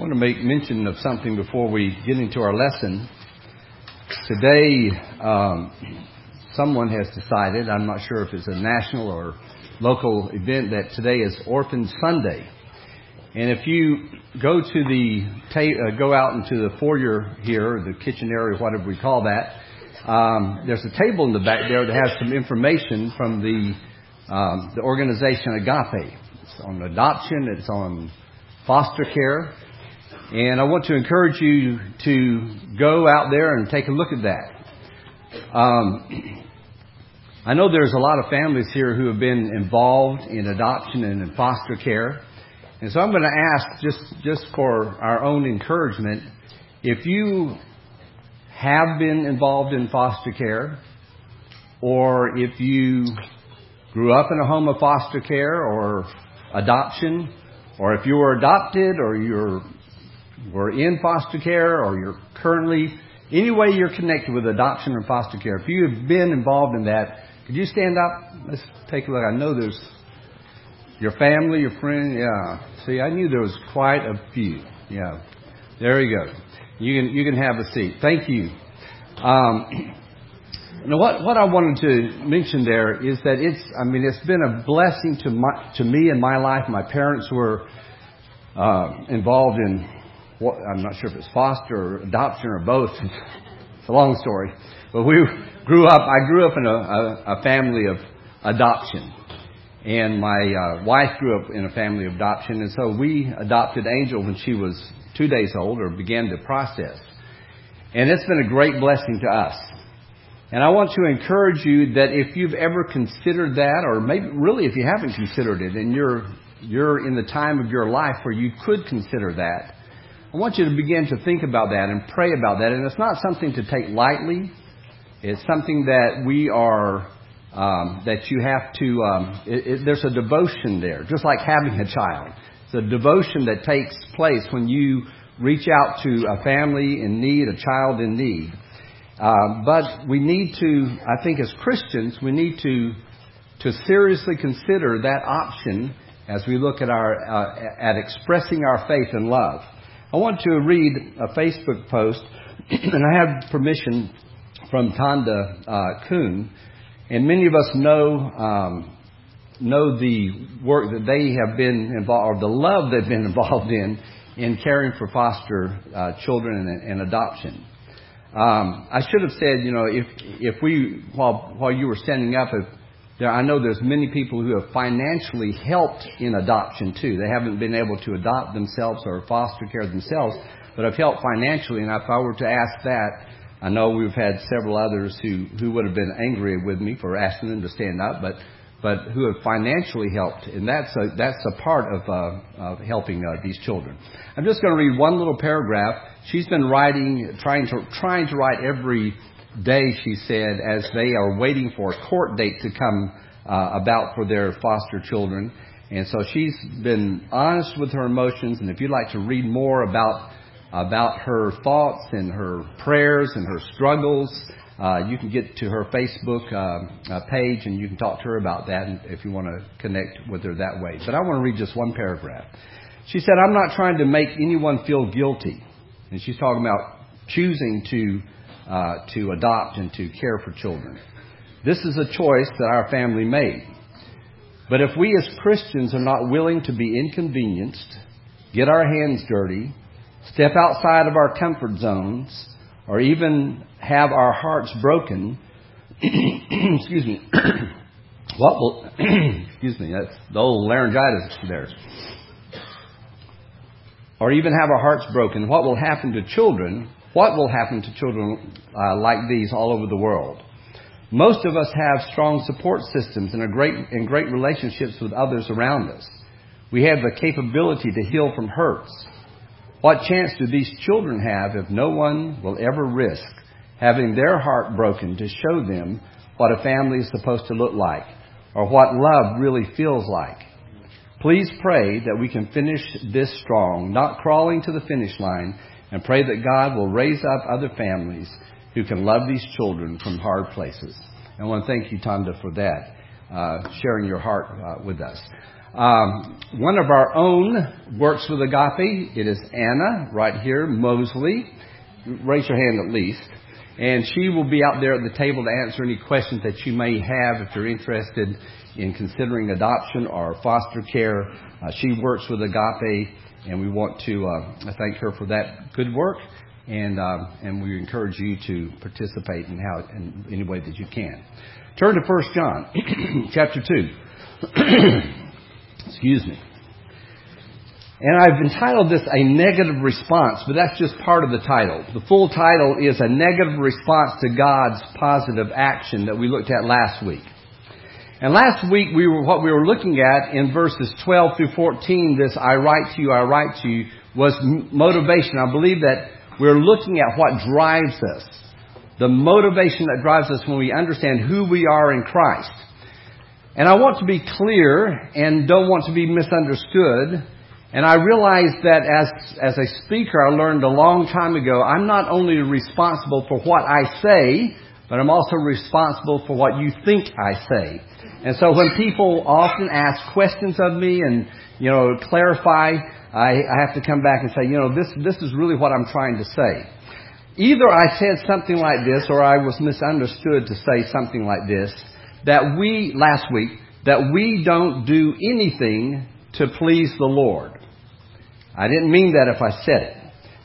I want to make mention of something before we get into our lesson. Today, um, someone has decided, I'm not sure if it's a national or local event, that today is Orphan Sunday. And if you go to the ta- uh, go out into the foyer here, the kitchen area, whatever we call that, um, there's a table in the back there that has some information from the um, the organization Agape. It's on adoption. It's on foster care. And I want to encourage you to go out there and take a look at that. Um, I know there's a lot of families here who have been involved in adoption and in foster care. And so I'm going to ask, just, just for our own encouragement, if you have been involved in foster care, or if you grew up in a home of foster care or adoption, or if you were adopted or you're were in foster care or you're currently any way you're connected with adoption or foster care, if you have been involved in that, could you stand up? Let's take a look. I know there's your family, your friend. Yeah. See, I knew there was quite a few. Yeah. There you go. You can you can have a seat. Thank you. Um, now, what what I wanted to mention there is that it's I mean it's been a blessing to my to me in my life. My parents were uh, involved in what, I'm not sure if it's foster or adoption or both. it's a long story, but we grew up. I grew up in a, a, a family of adoption, and my uh, wife grew up in a family of adoption, and so we adopted Angel when she was two days old, or began the process. And it's been a great blessing to us. And I want to encourage you that if you've ever considered that, or maybe really if you haven't considered it, and you're you're in the time of your life where you could consider that, I want you to begin to think about that and pray about that. And it's not something to take lightly. It's something that we are um, that you have to. Um, it, it, there's a devotion there, just like having a child. It's a devotion that takes place when you reach out to a family in need, a child in need. Uh, but we need to, I think, as Christians, we need to to seriously consider that option as we look at our uh, at expressing our faith and love. I want to read a Facebook post, and I have permission from Tonda uh, Kuhn, and many of us know um, know the work that they have been involved, or the love they've been involved in in caring for foster uh, children and, and adoption. Um, I should have said, you know, if if we while while you were standing up, if there, I know there's many people who have financially helped in adoption too. They haven't been able to adopt themselves or foster care themselves, but have helped financially. And if I were to ask that, I know we've had several others who who would have been angry with me for asking them to stand up, but but who have financially helped, and that's a, that's a part of, uh, of helping uh, these children. I'm just going to read one little paragraph. She's been writing, trying to trying to write every day. She said as they are waiting for a court date to come uh, about for their foster children, and so she's been honest with her emotions. And if you'd like to read more about about her thoughts and her prayers and her struggles uh, you can get to her Facebook uh, uh, page and you can talk to her about that if you want to connect with her that way. But I want to read just one paragraph. She said, I'm not trying to make anyone feel guilty. And she's talking about choosing to, uh, to adopt and to care for children. This is a choice that our family made. But if we as Christians are not willing to be inconvenienced, get our hands dirty, step outside of our comfort zones, or even have our hearts broken, excuse me, what will, excuse me, that's the old laryngitis there. Or even have our hearts broken, what will happen to children? What will happen to children uh, like these all over the world? Most of us have strong support systems and, are great, and great relationships with others around us. We have the capability to heal from hurts. What chance do these children have if no one will ever risk having their heart broken to show them what a family is supposed to look like or what love really feels like? Please pray that we can finish this strong, not crawling to the finish line, and pray that God will raise up other families who can love these children from hard places. I want to thank you, Tonda, for that, uh, sharing your heart uh, with us. Um, one of our own works with agape. It is Anna, right here, Mosley. Raise your hand at least. And she will be out there at the table to answer any questions that you may have if you're interested in considering adoption or foster care. Uh, she works with Agape, and we want to uh, thank her for that good work. And, uh, and we encourage you to participate in, how, in any way that you can. Turn to 1 John, chapter 2. Excuse me. And I've entitled this a negative response, but that's just part of the title. The full title is a negative response to God's positive action that we looked at last week. And last week we were, what we were looking at in verses 12 through 14, this I write to you, I write to you, was motivation. I believe that we're looking at what drives us. The motivation that drives us when we understand who we are in Christ. And I want to be clear and don't want to be misunderstood. And I realize that as, as a speaker, I learned a long time ago, I'm not only responsible for what I say, but I'm also responsible for what you think I say. And so when people often ask questions of me and, you know, clarify, I, I have to come back and say, you know, this, this is really what I'm trying to say. Either I said something like this or I was misunderstood to say something like this that we, last week, that we don't do anything to please the Lord. I didn't mean that if I said it.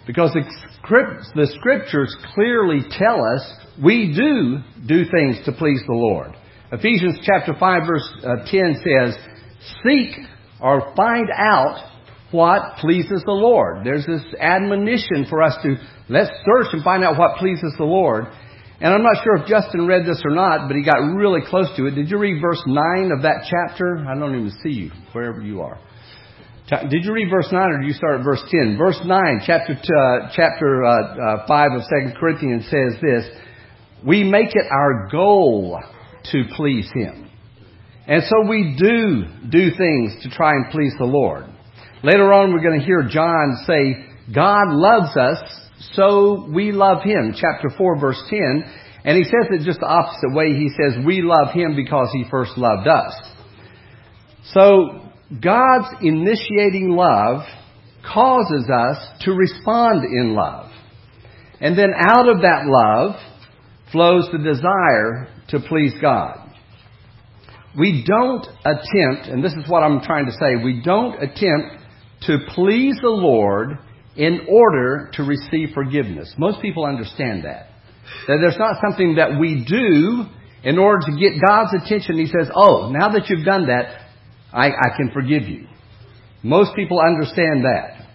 Because the, script, the scriptures clearly tell us we do do things to please the Lord. Ephesians chapter 5 verse uh, 10 says, Seek or find out what pleases the Lord. There's this admonition for us to let's search and find out what pleases the Lord. And I'm not sure if Justin read this or not, but he got really close to it. Did you read verse 9 of that chapter? I don't even see you, wherever you are. Did you read verse 9 or did you start at verse 10? Verse 9, chapter, uh, chapter uh, uh, 5 of 2 Corinthians says this, We make it our goal to please Him. And so we do do things to try and please the Lord. Later on we're going to hear John say, God loves us so we love him. Chapter 4 verse 10. And he says it just the opposite way. He says we love him because he first loved us. So God's initiating love causes us to respond in love. And then out of that love flows the desire to please God. We don't attempt, and this is what I'm trying to say, we don't attempt to please the Lord in order to receive forgiveness. Most people understand that. That there's not something that we do in order to get God's attention. He says, Oh, now that you've done that, I, I can forgive you. Most people understand that.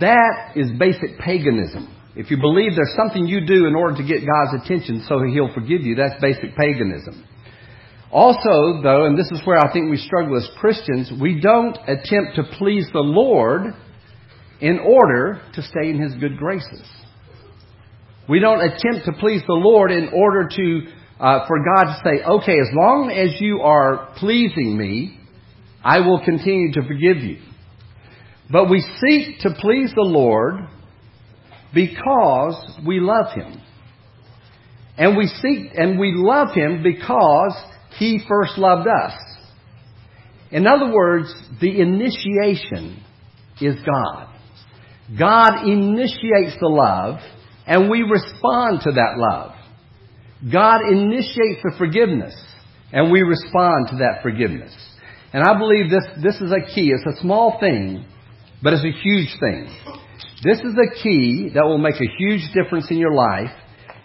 That is basic paganism. If you believe there's something you do in order to get God's attention so He'll forgive you, that's basic paganism. Also, though, and this is where I think we struggle as Christians, we don't attempt to please the Lord in order to stay in His good graces. We don't attempt to please the Lord in order to, uh, for God to say, okay, as long as you are pleasing me, I will continue to forgive you. But we seek to please the Lord because we love Him. And we seek, and we love Him because He first loved us. In other words, the initiation is God. God initiates the love, and we respond to that love. God initiates the forgiveness, and we respond to that forgiveness. And I believe this, this is a key. It's a small thing, but it's a huge thing. This is a key that will make a huge difference in your life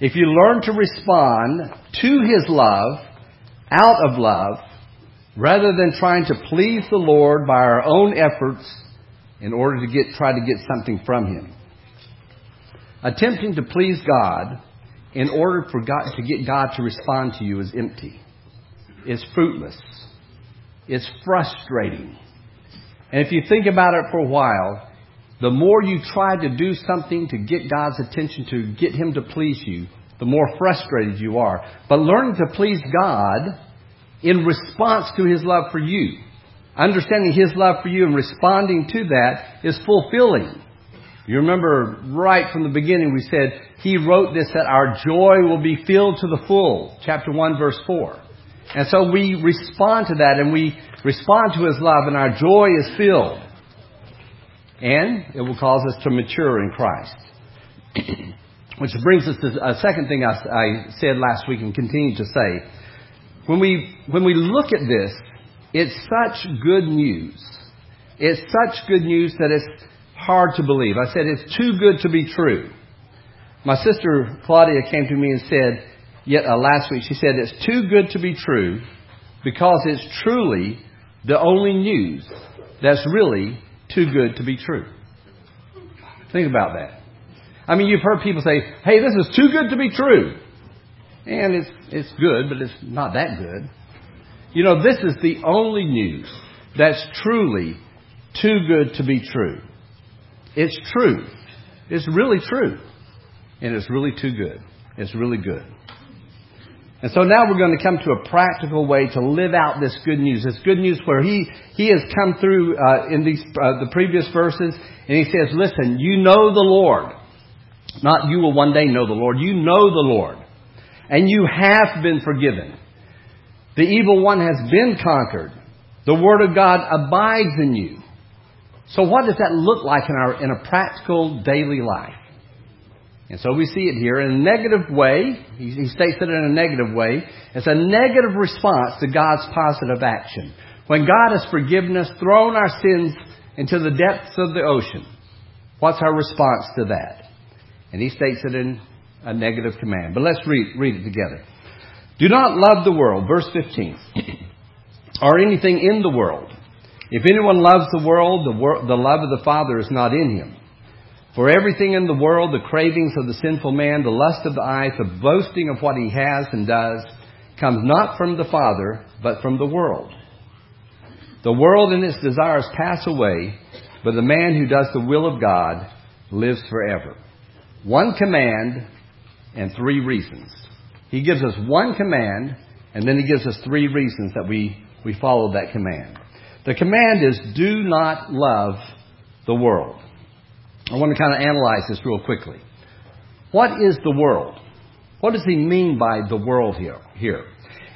if you learn to respond to His love out of love rather than trying to please the Lord by our own efforts in order to get, try to get something from Him. Attempting to please God in order for God to get God to respond to you is empty. It's fruitless. It's frustrating. And if you think about it for a while, the more you try to do something to get God's attention, to get Him to please you, the more frustrated you are. But learning to please God in response to His love for you understanding His love for you and responding to that is fulfilling. You remember right from the beginning we said He wrote this that our joy will be filled to the full. Chapter 1 verse 4. And so we respond to that and we respond to His love and our joy is filled. And it will cause us to mature in Christ. Which brings us to a second thing I, I said last week and continue to say. When we, when we look at this, it's such good news. It's such good news that it's hard to believe. I said it's too good to be true. My sister Claudia came to me and said, yet uh, last week, she said it's too good to be true because it's truly the only news that's really too good to be true. Think about that. I mean, you've heard people say, hey, this is too good to be true. And it's, it's good, but it's not that good. You know, this is the only news that's truly too good to be true. It's true. It's really true. And it's really too good. It's really good. And so now we're going to come to a practical way to live out this good news. This good news where he, he has come through uh, in these, uh, the previous verses and he says, listen, you know the Lord. Not you will one day know the Lord. You know the Lord. And you have been forgiven. The evil one has been conquered. The Word of God abides in you. So what does that look like in our, in a practical daily life? And so we see it here in a negative way. He, states it in a negative way. It's a negative response to God's positive action. When God has forgiven us, thrown our sins into the depths of the ocean, what's our response to that? And he states it in a negative command. But let's read, read it together. Do not love the world, verse 15, or anything in the world. If anyone loves the world, the, wor- the love of the Father is not in him. For everything in the world, the cravings of the sinful man, the lust of the eyes, the boasting of what he has and does, comes not from the Father, but from the world. The world and its desires pass away, but the man who does the will of God lives forever. One command and three reasons. He gives us one command, and then he gives us three reasons that we, we follow that command. The command is do not love the world. I want to kind of analyze this real quickly. What is the world? What does he mean by the world here? here?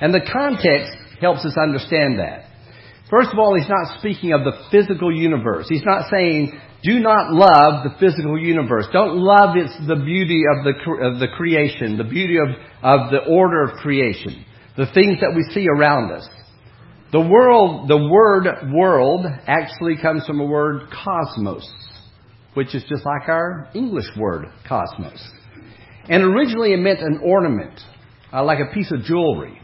And the context helps us understand that. First of all, he's not speaking of the physical universe. He's not saying, do not love the physical universe. Don't love its, the beauty of the, of the creation, the beauty of, of the order of creation, the things that we see around us. The world, the word world actually comes from a word cosmos, which is just like our English word cosmos. And originally it meant an ornament, uh, like a piece of jewelry.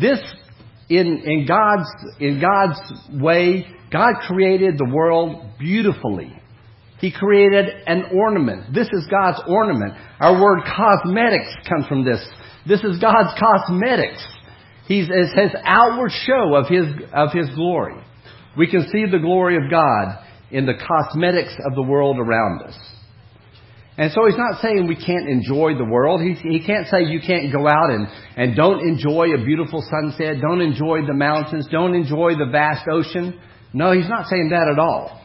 This, in, in God's, in God's way, God created the world beautifully. He created an ornament. This is God's ornament. Our word cosmetics comes from this. This is God's cosmetics. He's it's his outward show of his of his glory. We can see the glory of God in the cosmetics of the world around us. And so he's not saying we can't enjoy the world. He, he can't say you can't go out and, and don't enjoy a beautiful sunset, don't enjoy the mountains, don't enjoy the vast ocean. No, he's not saying that at all.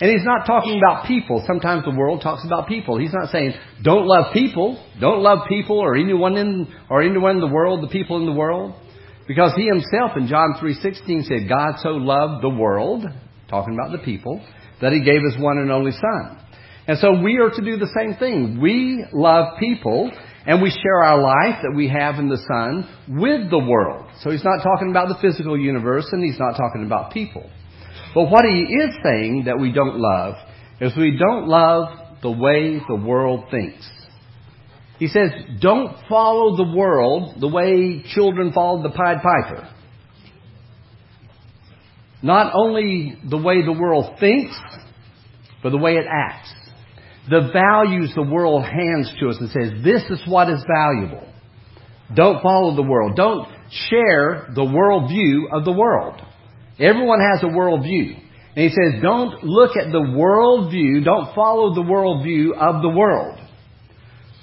And he's not talking about people. Sometimes the world talks about people. He's not saying don't love people, don't love people or anyone in or anyone in the world, the people in the world, because he himself in John 3:16 said God so loved the world, talking about the people, that he gave his one and only son. And so we are to do the same thing. We love people and we share our life that we have in the Son with the world. So he's not talking about the physical universe and he's not talking about people. But what he is saying that we don't love is we don't love the way the world thinks. He says, don't follow the world the way children follow the Pied Piper. Not only the way the world thinks, but the way it acts the values the world hands to us and says, this is what is valuable. Don't follow the world. Don't share the worldview of the world. Everyone has a worldview. And he says, don't look at the worldview, don't follow the worldview of the world.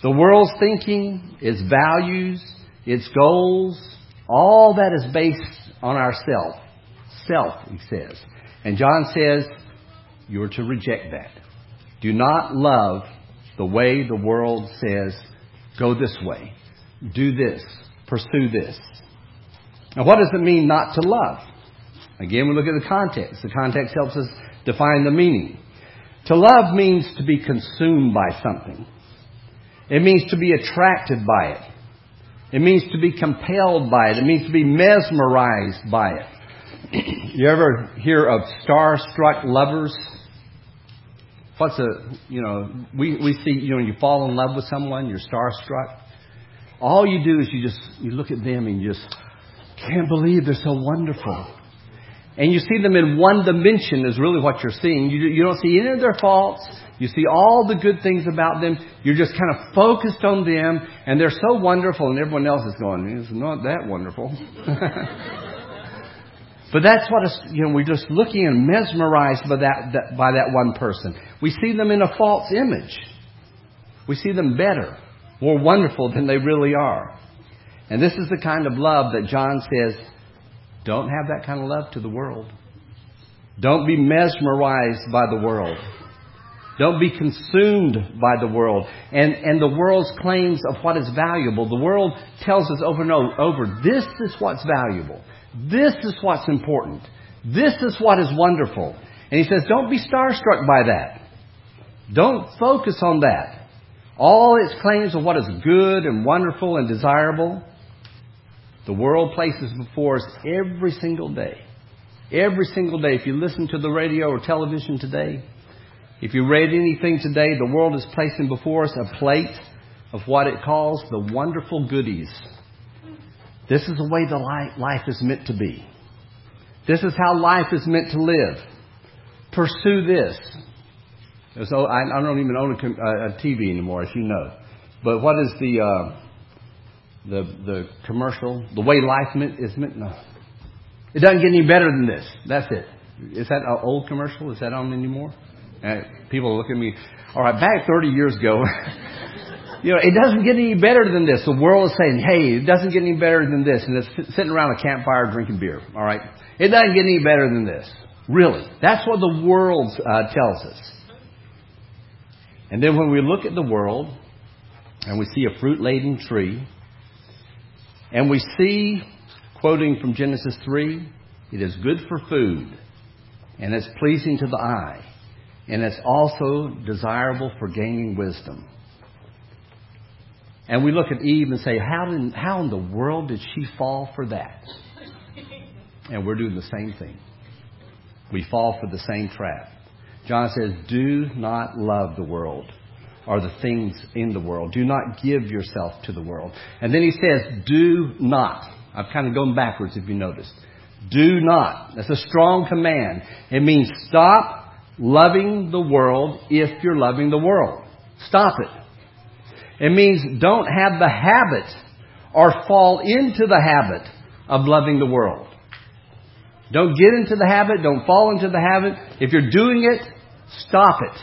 The world's thinking, its values, its goals, all that is based on ourself. Self, he says. And John says, you're to reject that. Do not love the way the world says, go this way, do this, pursue this. Now, what does it mean not to love? Again, we look at the context. The context helps us define the meaning. To love means to be consumed by something. It means to be attracted by it. It means to be compelled by it. It means to be mesmerized by it. you ever hear of star-struck lovers? What's a, you know, we, we see, you know, you fall in love with someone, you're starstruck. All you do is you just, you look at them and you just can't believe they're so wonderful. And you see them in one dimension is really what you're seeing. You, you don't see any of their faults. You see all the good things about them. You're just kind of focused on them, and they're so wonderful, and everyone else is going, it's not that wonderful. but that's what it's, you know, we're just looking and mesmerized by that, that, by that one person. We see them in a false image. We see them better, more wonderful than they really are. And this is the kind of love that John says, don't have that kind of love to the world. Don't be mesmerized by the world. Don't be consumed by the world and, and the world's claims of what is valuable. The world tells us over and over, this is what's valuable. This is what's important. This is what is wonderful. And he says, don't be starstruck by that. Don't focus on that. All its claims of what is good and wonderful and desirable, the world places before us every single day. Every single day. If you listen to the radio or television today, if you read anything today, the world is placing before us a plate of what it calls the wonderful goodies. This is the way the life is meant to be. This is how life is meant to live. Pursue this. So I, don't even own a, TV anymore, as you know. But what is the uh, the the commercial? The way life meant, is meant. No, it doesn't get any better than this. That's it. Is that an old commercial? Is that on anymore? And people look at me, all right, back 30 years ago, you know, it doesn't get any better than this. The world is saying, hey, it doesn't get any better than this. And it's sitting around a campfire drinking beer, all right? It doesn't get any better than this. Really. That's what the world uh, tells us. And then when we look at the world and we see a fruit laden tree, and we see, quoting from Genesis 3, it is good for food and it's pleasing to the eye and it's also desirable for gaining wisdom. And we look at Eve and say, how in, how in the world did she fall for that? And we're doing the same thing. We fall for the same trap. John says, Do not love the world or the things in the world. Do not give yourself to the world. And then he says, Do not. I've kind of gone backwards if you noticed. Do not. That's a strong command. It means stop loving the world if you're loving the world. Stop it. It means don't have the habit or fall into the habit of loving the world. Don't get into the habit. Don't fall into the habit. If you're doing it, stop it.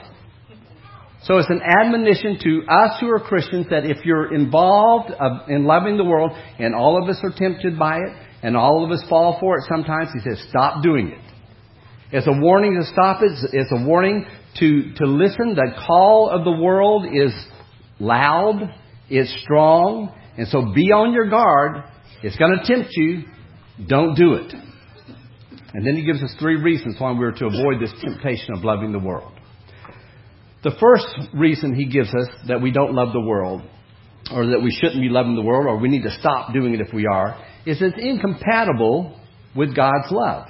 So it's an admonition to us who are Christians that if you're involved in loving the world, and all of us are tempted by it, and all of us fall for it sometimes, he says, stop doing it. It's a warning to stop it. It's a warning to, to listen. The call of the world is loud. It's strong. And so be on your guard. It's going to tempt you. Don't do it. And then he gives us three reasons why we're to avoid this temptation of loving the world. The first reason he gives us that we don't love the world, or that we shouldn't be loving the world, or we need to stop doing it if we are, is it's incompatible with God's love.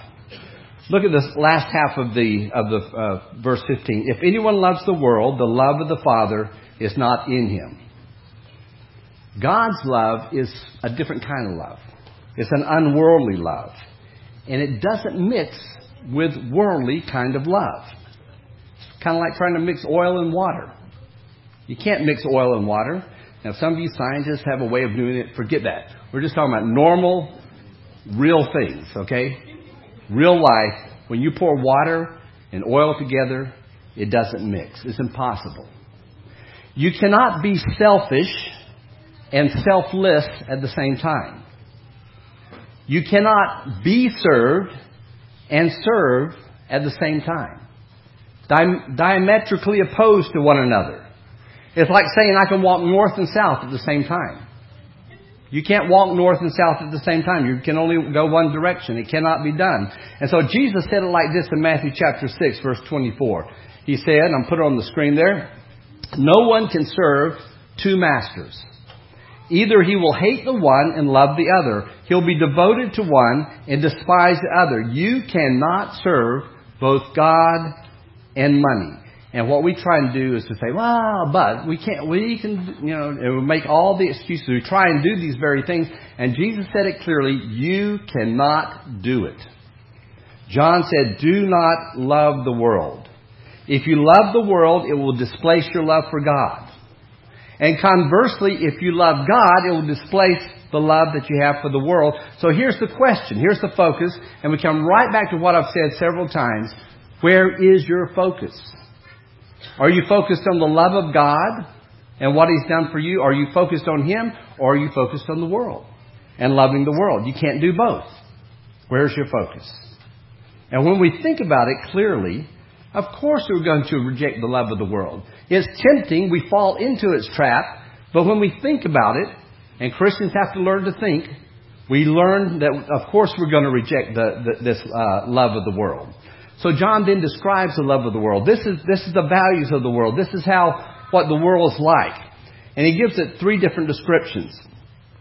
Look at this last half of the of the uh, verse 15. If anyone loves the world, the love of the Father is not in him. God's love is a different kind of love. It's an unworldly love. And it doesn't mix with worldly kind of love. It's kind of like trying to mix oil and water. You can't mix oil and water. Now, some of you scientists have a way of doing it. Forget that. We're just talking about normal, real things, okay? real life, when you pour water and oil together, it doesn't mix. It's impossible. You cannot be selfish and selfless at the same time. You cannot be served and serve at the same time. Di- diametrically opposed to one another. It's like saying I can walk north and south at the same time. You can't walk north and south at the same time. You can only go one direction. It cannot be done. And so Jesus said it like this in Matthew chapter 6 verse 24. He said, I'm put it on the screen there, no one can serve two masters. Either he will hate the one and love the other. He'll be devoted to one and despise the other. You cannot serve both God and money. And what we try and do is to say, well, but we can't, we can, you know, make all the excuses. We try and do these very things. And Jesus said it clearly, you cannot do it. John said, do not love the world. If you love the world, it will displace your love for God. And conversely, if you love God, it will displace the love that you have for the world. So here's the question. Here's the focus. And we come right back to what I've said several times. Where is your focus? Are you focused on the love of God and what He's done for you? Are you focused on Him or are you focused on the world and loving the world? You can't do both. Where's your focus? And when we think about it clearly, of course we're going to reject the love of the world. It's tempting, we fall into its trap, but when we think about it, and Christians have to learn to think, we learn that of course we're going to reject the, the, this uh, love of the world. So John then describes the love of the world. This is, this is the values of the world. This is how, what the world is like. And he gives it three different descriptions.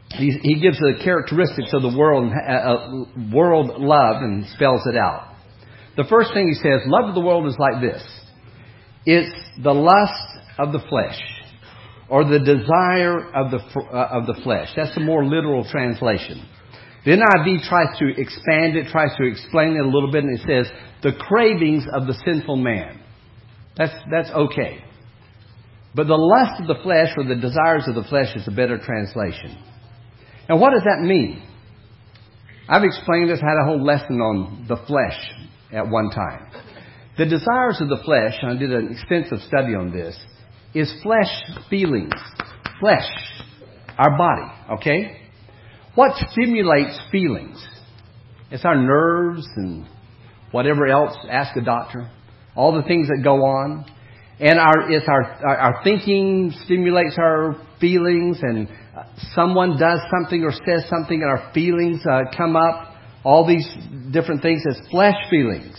He, he gives the characteristics of the world, uh, uh, world love and spells it out. The first thing he says, love of the world is like this. It's the lust of the flesh, or the desire of the, uh, of the flesh. That's a more literal translation. The NIV tries to expand it, tries to explain it a little bit, and it says, the cravings of the sinful man. That's, that's okay. But the lust of the flesh or the desires of the flesh is a better translation. Now, what does that mean? I've explained this, had a whole lesson on the flesh at one time. The desires of the flesh, and I did an extensive study on this, is flesh feelings. Flesh. Our body, okay? What stimulates feelings? It's our nerves and whatever else, ask a doctor. All the things that go on. And our, it's our, our thinking stimulates our feelings and someone does something or says something and our feelings uh, come up. All these different things as flesh feelings.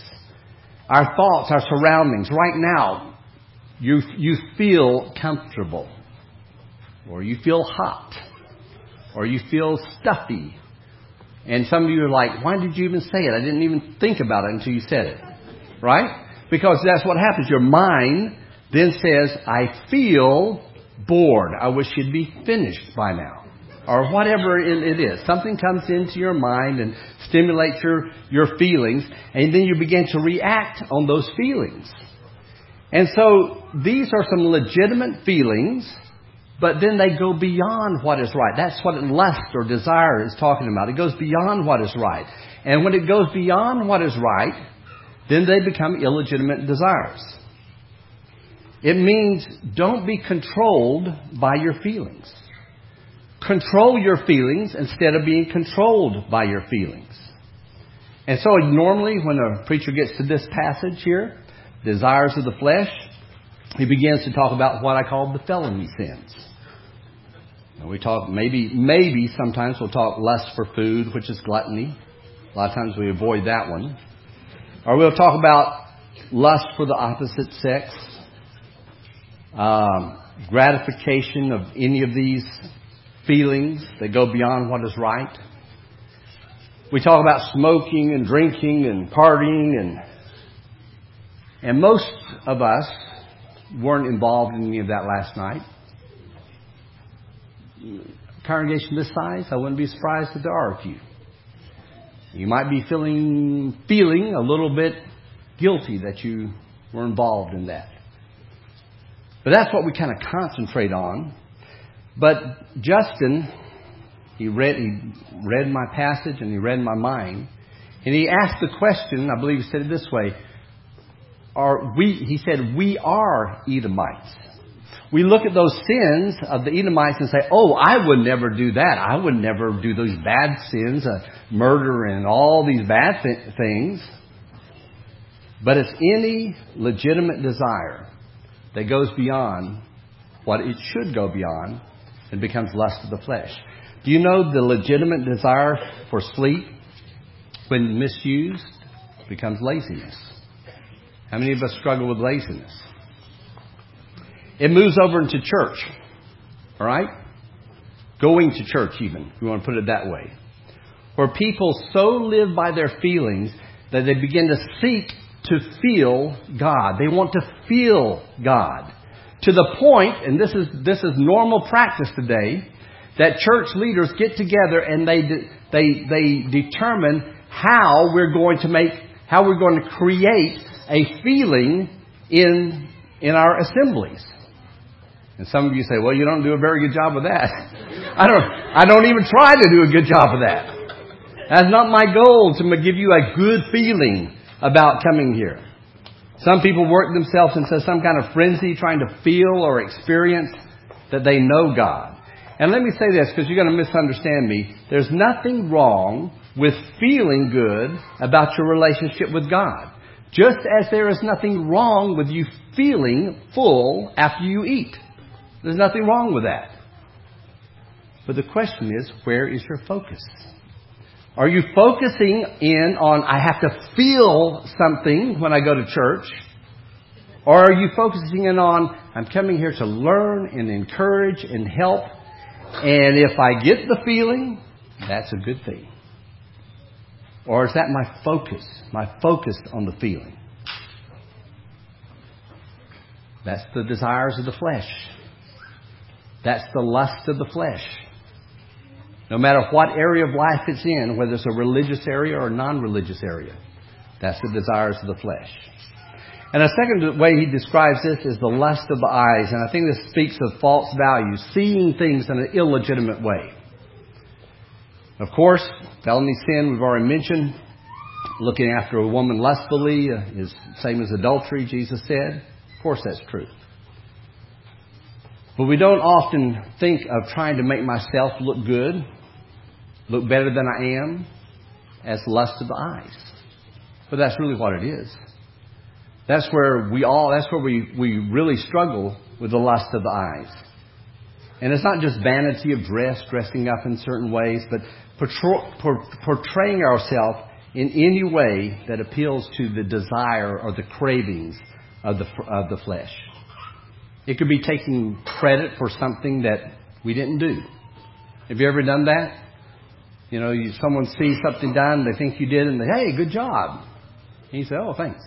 Our thoughts, our surroundings. Right now, you, you feel comfortable. Or you feel hot. Or you feel stuffy and some of you are like, why did you even say it? I didn't even think about it until you said it. Right? Because that's what happens. Your mind then says, I feel bored. I wish you'd be finished by now. Or whatever it is. Something comes into your mind and stimulates your, your feelings, and then you begin to react on those feelings. And so these are some legitimate feelings but then they go beyond what is right. That's what lust or desire is talking about. It goes beyond what is right. And when it goes beyond what is right, then they become illegitimate desires. It means don't be controlled by your feelings. Control your feelings instead of being controlled by your feelings. And so normally when a preacher gets to this passage here, desires of the flesh, he begins to talk about what I call the felony sins. We talk maybe maybe sometimes we'll talk lust for food, which is gluttony. A lot of times we avoid that one. Or we'll talk about lust for the opposite sex, um, gratification of any of these feelings that go beyond what is right. We talk about smoking and drinking and partying and and most of us weren't involved in any of that last night congregation this size, I wouldn't be surprised if there are a few. You might be feeling feeling a little bit guilty that you were involved in that. But that's what we kind of concentrate on. But Justin, he read he read my passage and he read my mind, and he asked the question. I believe he said it this way: Are we? He said, "We are Edomites." we look at those sins of the Edomites and say, oh, I would never do that. I would never do those bad sins, uh, murder and all these bad th- things. But it's any legitimate desire that goes beyond what it should go beyond and becomes lust of the flesh. Do you know the legitimate desire for sleep, when misused, becomes laziness? How many of us struggle with laziness? It moves over into church. All right? Going to church, even, if we want to put it that way. Where people so live by their feelings that they begin to seek to feel God. They want to feel God. To the point, and this is, this is normal practice today, that church leaders get together and they, they, they determine how we're going to make, how we're going to create a feeling in, in our assemblies. And some of you say, well, you don't do a very good job of that. I don't, I don't even try to do a good job of that. That's not my goal to give you a good feeling about coming here. Some people work themselves into some kind of frenzy trying to feel or experience that they know God. And let me say this because you're going to misunderstand me. There's nothing wrong with feeling good about your relationship with God. Just as there is nothing wrong with you feeling full after you eat. There's nothing wrong with that. But the question is, where is your focus? Are you focusing in on, I have to feel something when I go to church? Or are you focusing in on, I'm coming here to learn and encourage and help, and if I get the feeling, that's a good thing? Or is that my focus? My focus on the feeling? That's the desires of the flesh. That's the lust of the flesh. No matter what area of life it's in, whether it's a religious area or a non religious area, that's the desires of the flesh. And a second way he describes this is the lust of the eyes, and I think this speaks of false values, seeing things in an illegitimate way. Of course, felony sin we've already mentioned. Looking after a woman lustfully is same as adultery, Jesus said. Of course, that's true. But we don't often think of trying to make myself look good, look better than I am, as lust of the eyes. But that's really what it is. That's where we all, that's where we, we really struggle with the lust of the eyes. And it's not just vanity of dress, dressing up in certain ways, but portraying ourselves in any way that appeals to the desire or the cravings of the, of the flesh. It could be taking credit for something that we didn't do. Have you ever done that? You know, you, someone sees something done, they think you did, and they, hey, good job. And you say, oh, thanks.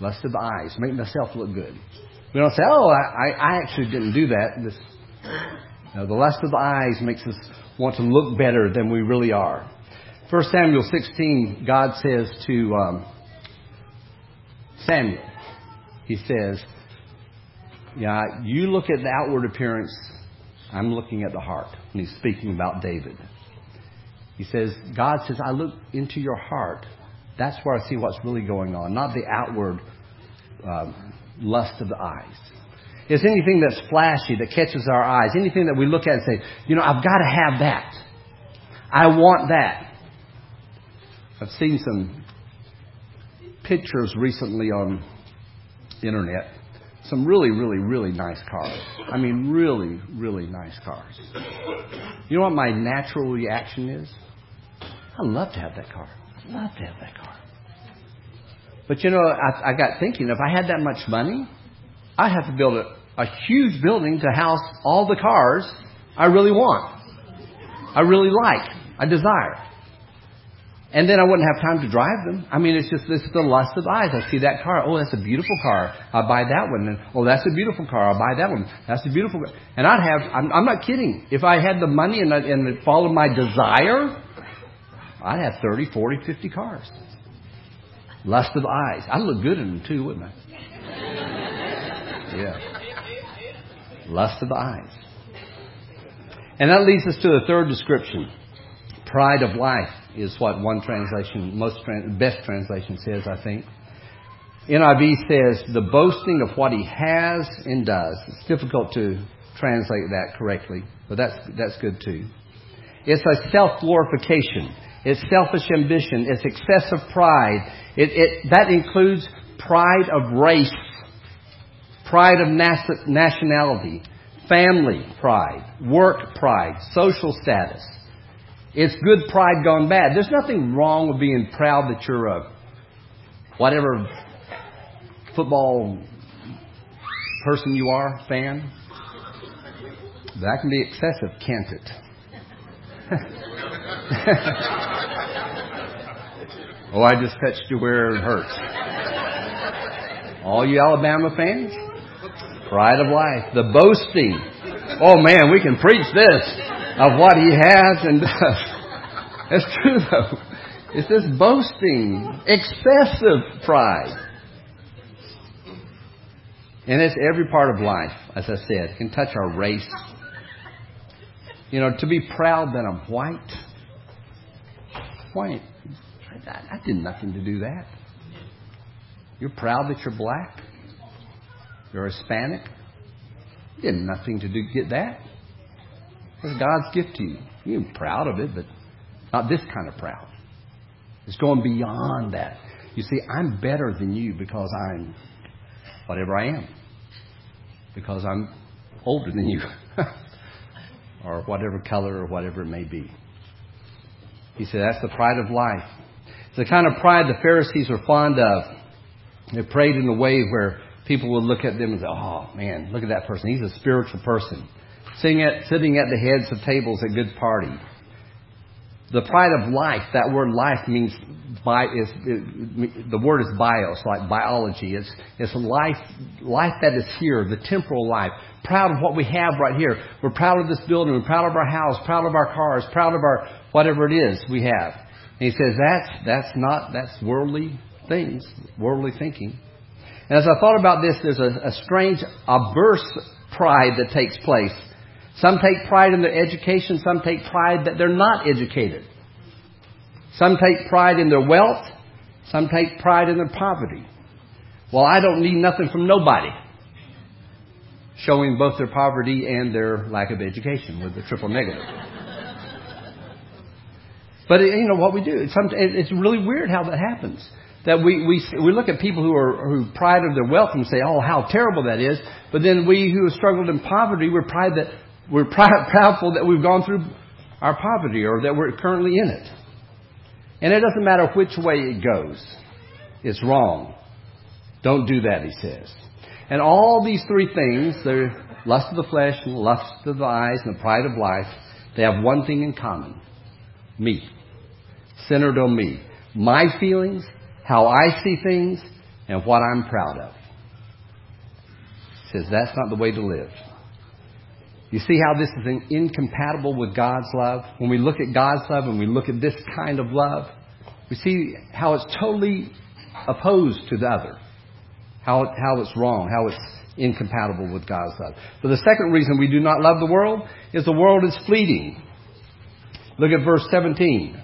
Lust of the eyes, make myself look good. We don't say, oh, I, I actually didn't do that. This, you know, the lust of the eyes makes us want to look better than we really are. 1 Samuel 16, God says to um, Samuel, He says, yeah, you look at the outward appearance, I'm looking at the heart. And he's speaking about David. He says, God says, I look into your heart. That's where I see what's really going on, not the outward um, lust of the eyes. It's anything that's flashy, that catches our eyes, anything that we look at and say, you know, I've got to have that. I want that. I've seen some pictures recently on internet some really, really, really nice cars. I mean, really, really nice cars. You know what my natural reaction is? I love to have that car. I love to have that car. But you know, I, I got thinking, if I had that much money, I'd have to build a, a huge building to house all the cars I really want, I really like, I desire. And then I wouldn't have time to drive them. I mean, it's just this—the lust of eyes. I see that car. Oh, that's a beautiful car. I'll buy that one. And oh, that's a beautiful car. I'll buy that one. That's a beautiful. Car. And I'd have. I'm, I'm not kidding. If I had the money and, and it followed my desire, I'd have 30, 40, 50 cars. Lust of eyes. I'd look good in them too, wouldn't I? Yeah. Lust of eyes. And that leads us to the third description pride of life is what one translation, most best translation says, I think. NIV says the boasting of what he has and does. It's difficult to translate that correctly, but that's that's good too. It's a self glorification. It's selfish ambition. It's excessive pride. It, it, that includes pride of race, pride of nationality, family pride, work pride, social status. It's good pride gone bad. There's nothing wrong with being proud that you're a whatever football person you are, fan. That can be excessive, can't it? oh, I just touched you where it hurts. All you Alabama fans? Pride of life. The boasting. Oh man, we can preach this of what he has and does. It's true though. It's this boasting, excessive pride. And it's every part of life, as I said. It can touch our race. You know, to be proud that I'm white. I did nothing to do that. You're proud that you're black? You're Hispanic? You did nothing to do get that. It's God's gift to you. You're proud of it, but not this kind of proud. It's going beyond that. You see, I'm better than you because I'm whatever I am. Because I'm older than you. or whatever color or whatever it may be. He said that's the pride of life. It's the kind of pride the Pharisees were fond of. They prayed in a way where people would look at them and say, oh man, look at that person. He's a spiritual person. Sitting at, sitting at the heads of tables at good party. The pride of life, that word life means, bi, is, it, the word is bios, like biology. It's, it's life, life that is here, the temporal life. Proud of what we have right here. We're proud of this building. We're proud of our house, proud of our cars, proud of our, whatever it is we have. And he says that's, that's not, that's worldly things, worldly thinking. And as I thought about this, there's a, a strange, averse pride that takes place some take pride in their education. Some take pride that they're not educated. Some take pride in their wealth. Some take pride in their poverty. Well, I don't need nothing from nobody. Showing both their poverty and their lack of education with the triple negative. But you know what we do? It's, it's really weird how that happens. That we, we, we look at people who are who pride of their wealth and say, "Oh, how terrible that is!" But then we who have struggled in poverty, we're pride that we're proud, proudful that we've gone through our poverty or that we're currently in it. And it doesn't matter which way it goes. It's wrong. Don't do that, he says. And all these three things, the lust of the flesh and the lust of the eyes and the pride of life, they have one thing in common. Me. Centered on me. My feelings, how I see things, and what I'm proud of. He says that's not the way to live. You see how this is incompatible with God's love? When we look at God's love and we look at this kind of love, we see how it's totally opposed to the other. How, how it's wrong, how it's incompatible with God's love. But the second reason we do not love the world is the world is fleeting. Look at verse 17.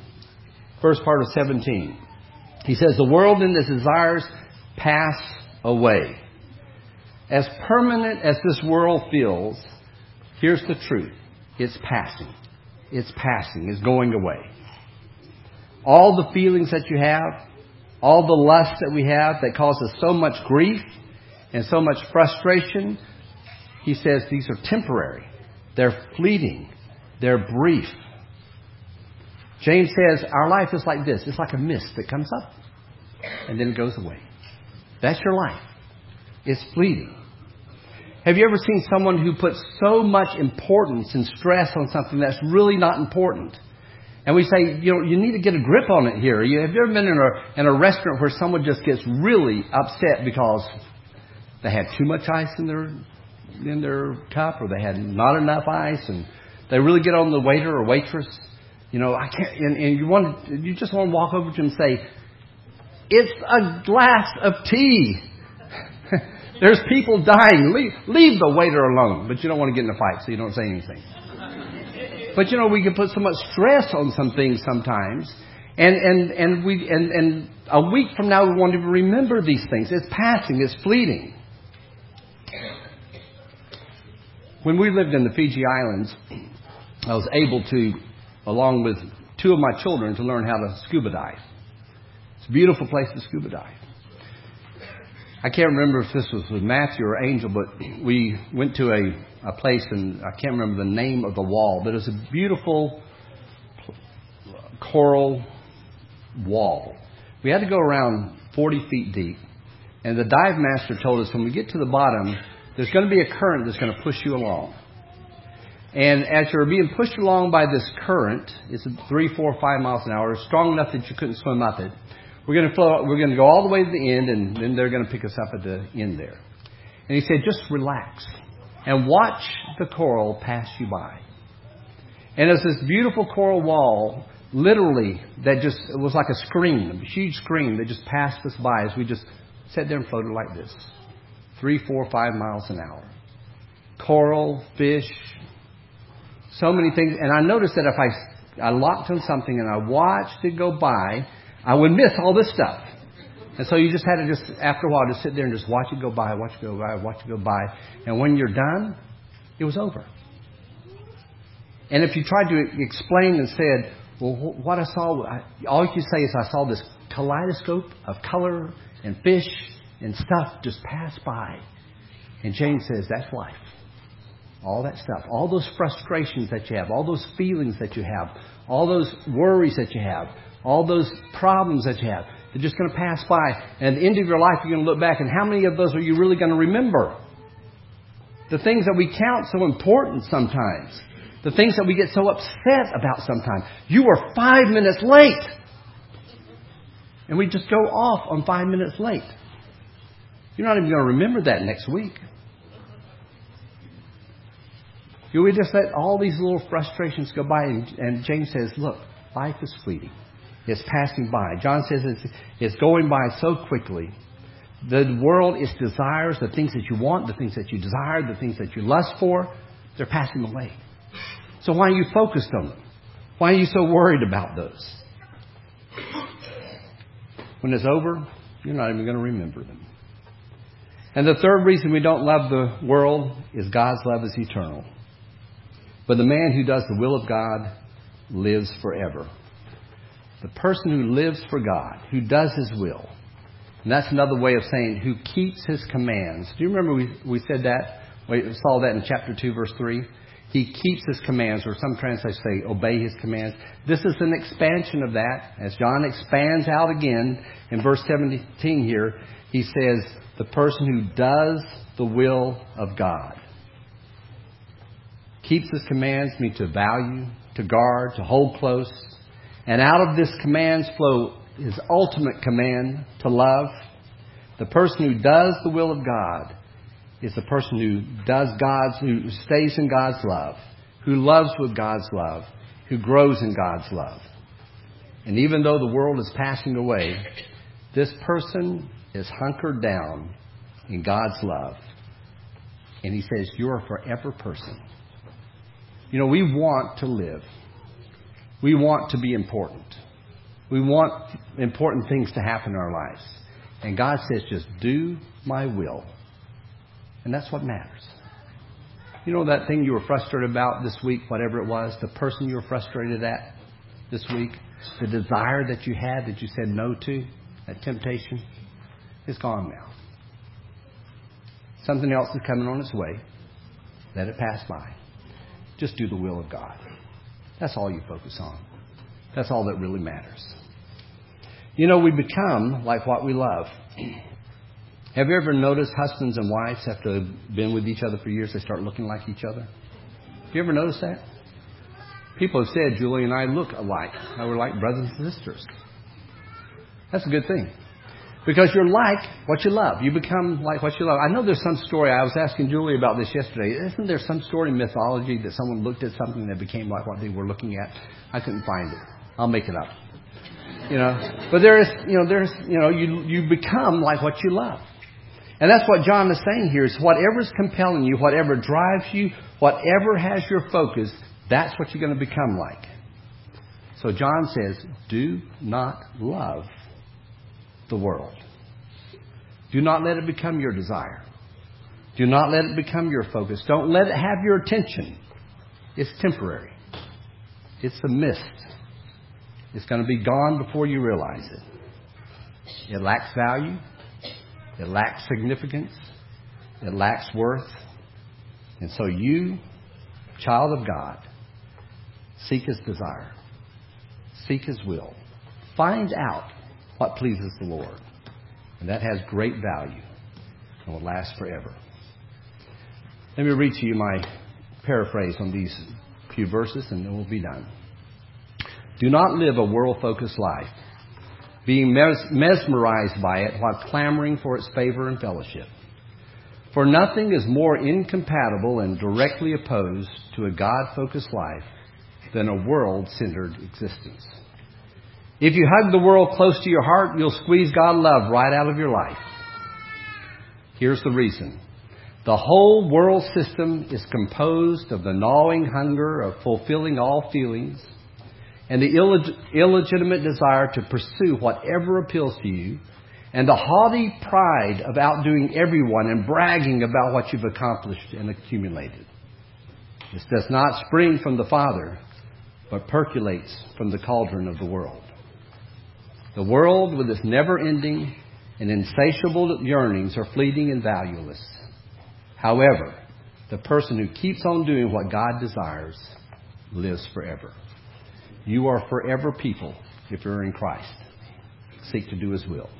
First part of 17. He says, The world and its desires pass away. As permanent as this world feels, Here's the truth it's passing. It's passing. It's going away. All the feelings that you have, all the lust that we have that causes so much grief and so much frustration, he says these are temporary. They're fleeting. They're brief. James says our life is like this. It's like a mist that comes up and then it goes away. That's your life. It's fleeting. Have you ever seen someone who puts so much importance and stress on something that's really not important? And we say, you know, you need to get a grip on it here. You, have you ever been in a, in a restaurant where someone just gets really upset because they had too much ice in their, in their cup or they had not enough ice and they really get on the waiter or waitress? You know, I can't, and, and you want, you just want to walk over to them and say, it's a glass of tea. There's people dying. Leave, leave the waiter alone. But you don't want to get in a fight, so you don't say anything. But you know, we can put so much stress on some things sometimes. And, and, and, we, and, and a week from now, we won't even remember these things. It's passing, it's fleeting. When we lived in the Fiji Islands, I was able to, along with two of my children, to learn how to scuba dive. It's a beautiful place to scuba dive. I can't remember if this was with Matthew or Angel, but we went to a, a place, and I can't remember the name of the wall, but it was a beautiful coral wall. We had to go around 40 feet deep. And the dive master told us when we get to the bottom, there's going to be a current that's going to push you along. And as you're being pushed along by this current, it's three, four, five miles an hour, strong enough that you couldn't swim up it. We're going to flow, we're going to go all the way to the end, and then they're going to pick us up at the end there. And he said, just relax and watch the coral pass you by. And it's this beautiful coral wall, literally, that just it was like a screen, a huge screen that just passed us by as we just sat there and floated like this, three, four, five miles an hour. Coral, fish, so many things. And I noticed that if I, I locked on something and I watched it go by, I would miss all this stuff. And so you just had to just, after a while, just sit there and just watch it go by, watch it go by, watch it go by. And when you're done, it was over. And if you tried to explain and said, well, what I saw, all you could say is I saw this kaleidoscope of color and fish and stuff just pass by. And James says, that's life. All that stuff, all those frustrations that you have, all those feelings that you have, all those worries that you have, all those problems that you have, they're just going to pass by. And at the end of your life, you're going to look back, and how many of those are you really going to remember? The things that we count so important sometimes. The things that we get so upset about sometimes. You were five minutes late. And we just go off on five minutes late. You're not even going to remember that next week. You we just let all these little frustrations go by, and, and James says, "Look, life is fleeting. It's passing by." John says it's, it's going by so quickly. The world, its desires, the things that you want, the things that you desire, the things that you lust for, they're passing away. So why are you focused on them? Why are you so worried about those? When it's over, you're not even going to remember them. And the third reason we don't love the world is God's love is eternal. But the man who does the will of God lives forever. The person who lives for God, who does his will, and that's another way of saying who keeps his commands. Do you remember we, we said that? We saw that in chapter 2, verse 3. He keeps his commands, or some translations say obey his commands. This is an expansion of that. As John expands out again in verse 17 here, he says, the person who does the will of God keeps his commands mean to value, to guard, to hold close. And out of this commands flow his ultimate command to love. The person who does the will of God is the person who does God's, who stays in God's love, who loves with God's love, who grows in God's love. And even though the world is passing away, this person is hunkered down in God's love. And he says, You're a forever person. You know, we want to live. We want to be important. We want important things to happen in our lives. And God says, just do my will. And that's what matters. You know that thing you were frustrated about this week, whatever it was, the person you were frustrated at this week, the desire that you had that you said no to, that temptation, is gone now. Something else is coming on its way. Let it pass by. Just do the will of God. That's all you focus on. That's all that really matters. You know, we become like what we love. Have you ever noticed husbands and wives, after they've been with each other for years, they start looking like each other? Have you ever noticed that? People have said Julie and I look alike. We're like brothers and sisters. That's a good thing. Because you're like what you love. You become like what you love. I know there's some story. I was asking Julie about this yesterday. Isn't there some story in mythology that someone looked at something that became like what they were looking at? I couldn't find it. I'll make it up. You know, but there is, you know, there's, you know, you you become like what you love, and that's what John is saying here. Is whatever is compelling you, whatever drives you, whatever has your focus, that's what you're going to become like. So John says, do not love the world. Do not let it become your desire. Do not let it become your focus. Don't let it have your attention. It's temporary. It's a mist. It's going to be gone before you realize it. It lacks value. It lacks significance. It lacks worth. And so you, child of God, seek His desire. Seek His will. Find out what pleases the Lord. And that has great value and will last forever. Let me read to you my paraphrase on these few verses and then we'll be done. Do not live a world focused life, being mes- mesmerized by it while clamoring for its favor and fellowship. For nothing is more incompatible and directly opposed to a God focused life than a world centered existence. If you hug the world close to your heart, you'll squeeze God love right out of your life. Here's the reason. The whole world system is composed of the gnawing hunger of fulfilling all feelings and the illeg- illegitimate desire to pursue whatever appeals to you and the haughty pride of outdoing everyone and bragging about what you've accomplished and accumulated. This does not spring from the Father, but percolates from the cauldron of the world. The world, with its never ending and insatiable yearnings, are fleeting and valueless. However, the person who keeps on doing what God desires lives forever. You are forever people if you're in Christ. Seek to do His will.